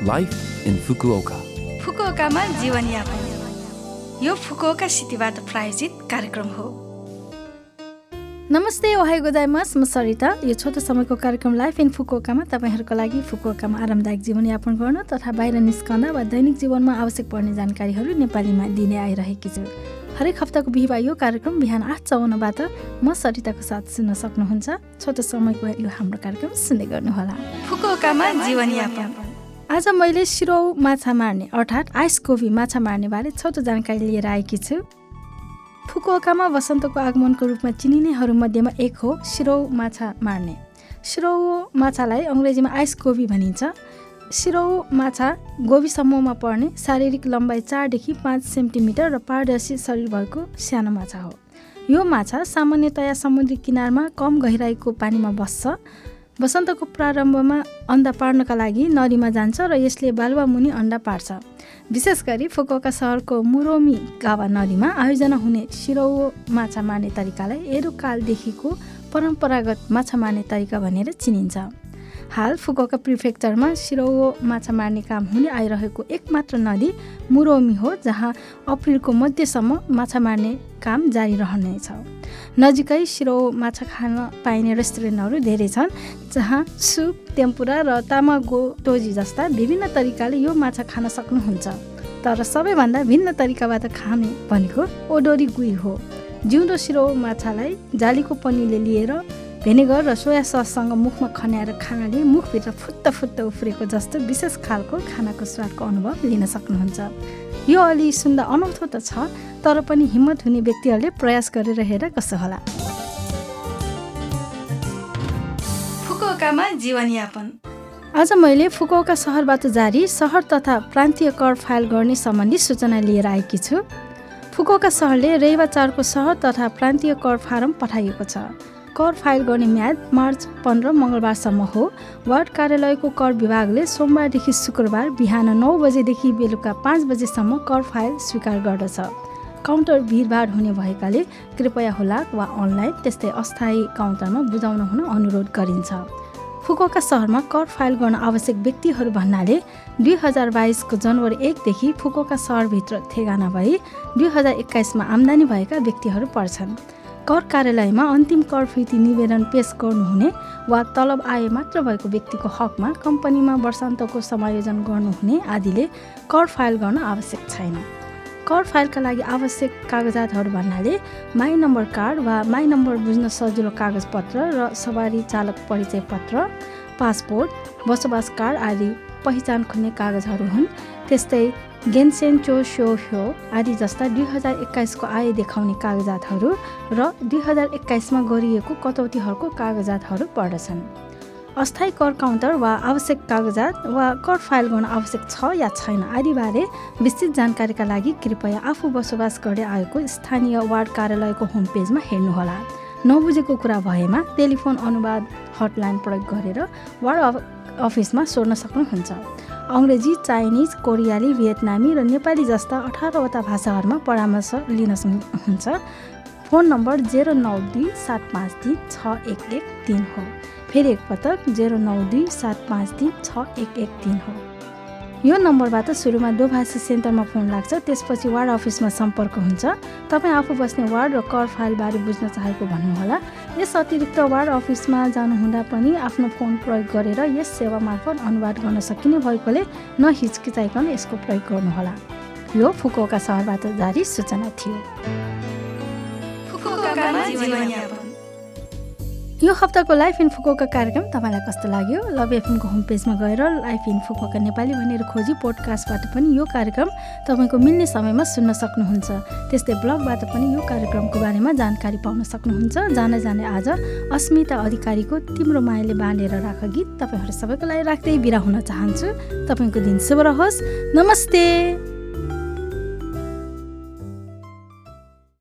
Life in Fukuoka फुकुओकामा जीवनयापन। यो Fukuoka सिटीबाट प्रायोजित कार्यक्रम हो। नमस्ते ओहाई गोजाइमास म सरिता। यो छोटो समयको कार्यक्रम लाइफ इन फुकुओकामा तपाईँहरूको लागि फुकुओकामा आरामदायक जीवनयापन गर्न तथा बाहिर निस्कँदा वा दैनिक जीवनमा आवश्यक पर्ने जानकारीहरू नेपालीमा दिने आइरहेकी छु। हरेक हप्ताको बिहिबार यो कार्यक्रम बिहान आठ चौवन्नबाट म सरिताको साथ सुन्न सक्नुहुन्छ। छोटो समयको यो हाम्रो कार्यक्रम सुन्दै गर्नुहोला। फुकुओकामा जीवनयापन। आज मैले सिरौ माछा मार्ने अर्थात् आइस कोभी माछा मार्ने बारे छोटो जानकारी लिएर आएकी छु। फुकुओकामा वसन्तको आगमनको रूपमा चिनिनेहरूमध्येमा एक हो सिरौ माछा मार्ने। सिरौ माछालाई अङ्ग्रेजीमा आइस कोभी भनिन्छ। सिरौ माछा गोबी समूहमा पर्ने शारीरिक लम्बाइ चारदेखि पाँच सेन्टिमिटर र पारदर्शी शरीर भएको सानो माछा हो। यो माछा सामान्यतया समुद्री किनारमा कम गहिराईको पानीमा बस्छ। वसन्तको प्रारम्भमा अन्डा पार्नका लागि नदीमा जान्छ र यसले बालुवा मुनि अन्डा पार्छ। विशेष गरी फुकुका सहरको मुरोमी गावा नदीमा आयोजना हुने सिरौ माछा मार्ने तरिकालाई एरुकालदेखिको परम्परागत माछा मार्ने तरिका भनेर चिनिन्छ। हाल फुकुका प्रिफेक्चरमा सिरौ माछा मार्ने काम हुने आइरहेको एकमात्र नदी मुरोमी हो जहाँ अप्रिलको मध्यसम्म माछा मार्ने काम जारी रहनेछ नजिकै सिरौ माछा खान पाइने रेस्टुरेन्टहरू धेरै छन् जहाँ सुप टेम्पुरा र तामागो टोजी जस्ता विभिन्न तरिकाले यो माछा खान सक्नुहुन्छ। तर सबैभन्दा भिन्न तरिकाबाट खाने भनेको ओडोरी गुई हो। जिउँदो सिरौ माछालाई जालीको पनीले लिएर भेनेगर र सोया सससँग मुखमा खन्याएर खानाले मुखभित्र फुत्त फुत्त उफ्रेको जस्तो विशेष खालको खानाको स्वादको अनुभव लिन सक्नुहुन्छ। यो अलि सुन्दा अनौठो त छ तर पनि हिम्मत हुने व्यक्तिहरूले प्रयास गरेर हेर कसो होला। फुकुओकामा जीवनयापन। आज मैले फुकुओका सहरबाट जारी सहर तथा प्रान्तीय कर फाइल गर्ने सम्बन्धी सूचना लिएर आएकी छु। फुकुओका सहरले रेवा चारको सहर तथा प्रान्तीय कर फारम पठाइएको छ। कर फाइल गर्ने म्याद मार्च पन्ध्र मङ्गलबारसम्म हो। वार्ड कार्यालयको कर विभागले सोमबारदेखि शुक्रबार बिहान नौ बजेदेखि बेलुका पाँच बजेसम्म कर फाइल स्वीकार गर्दछ। काउन्टर भिडभाड हुने भएकाले कृपया होला वा अनलाइन त्यस्तै अस्थायी काउन्टरमा बुझाउन हुन अनुरोध गरिन्छ। फुकुका सहरमा कर फाइल गर्न आवश्यक व्यक्तिहरू भन्नाले दुई हजार बाइसको जनवरी एकदेखि फुकुका सहरभित्र ठेगाना भई दुई हजार एक्काइसमा आम्दानी भएका व्यक्तिहरू पर्छन्। कर कार्यालयमा अन्तिम कर फिर्ती निवेदन पेस गर्नुहुने वा तलब आय मात्र भएको व्यक्तिको हकमा कम्पनीमा वर्षान्तको समायोजन गर्नुहुने आदिले कर फाइल गर्न आवश्यक छैन। कर फाइलका लागि आवश्यक कागजातहरू भन्नाले माई नम्बर कार्ड वा माई नम्बर बुझ्न सजिलो कागजपत्र र सवारी चालक परिचय पत्र पासपोर्ट बसोबास कार्ड आदि पहिचान खुल्ने कागजहरू हुन्। त्यस्तै गेन्सेन चो सो ह्यो आदि जस्ता दुई हजार एक्काइसको आय देखाउने कागजातहरू र दुई हजार एक्काइसमा गरिएको कटौतीहरूको कागजातहरू पर्दछन् अस्थायी कर काउन्टर वा आवश्यक कागजात वा कर फाइल गर्न आवश्यक छ या छैन आदिबारे विस्तृत जानकारीका लागि कृपया आफू बसोबास गर्दै आएको स्थानीय वार्ड कार्यालयको होम पेजमा हेर्नुहोला। नबुझेको कुरा भएमा टेलिफोन अनुवाद हटलाइन प्रयोग गरेर वार्ड अफिसमा सोध्न सक्नुहुन्छ। अङ्ग्रेजी चाइनिज कोरियाली भियतनामी र नेपाली जस्ता अठारवटा भाषाहरूमा परामर्श लिन हुन्छ। फोन नम्बर जेरो नौ दुई सात पाँच तिन छ एक एक तिन हो। फेरि एकपटक जेरो नौ दुई सात पाँच तिन छ एक एक तिन हो। यो नम्बरबाट सुरुमा दोभाषी सेन्टरमा फोन लाग्छ त्यसपछि वार्ड अफिसमा सम्पर्क हुन्छ। तपाईँ आफू बस्ने वार्ड र कर फाइलबारे बुझ्न चाहेको भन्नुहोला। यस अतिरिक्त वार्ड अफिसमा जानुहुँदा पनि आफ्नो फोन प्रयोग गरेर यस सेवा मार्फत अनुवाद गर्न सकिने भएकोले नहिचकिचाइकन यसको प्रयोग गर्नुहोला। यो फुकुका सहरबाट जारी सूचना थियो। यो हप्ताको लाइफ इन फुकोका कार्यक्रम तपाईँलाई कस्तो लाग्यो? लभ एफएमको होम पेजमा गएर लाइफ इन फुकोका नेपाली भनेर खोजी पोडकास्टबाट पनि यो कार्यक्रम तपाईँको मिल्ने समयमा सुन्न सक्नुहुन्छ। त्यस्तै ब्लगबाट पनि यो कार्यक्रमको बारेमा जानकारी पाउन सक्नुहुन्छ। जाने जाने आज अस्मिता अधिकारीको तिम्रो मायाले बाँडेर राख गीत तपाईँहरू सबैको लागि राख्दै बिरा हुन चाहन्छु। तपाईँको दिन शुभ रहोस्। नमस्ते!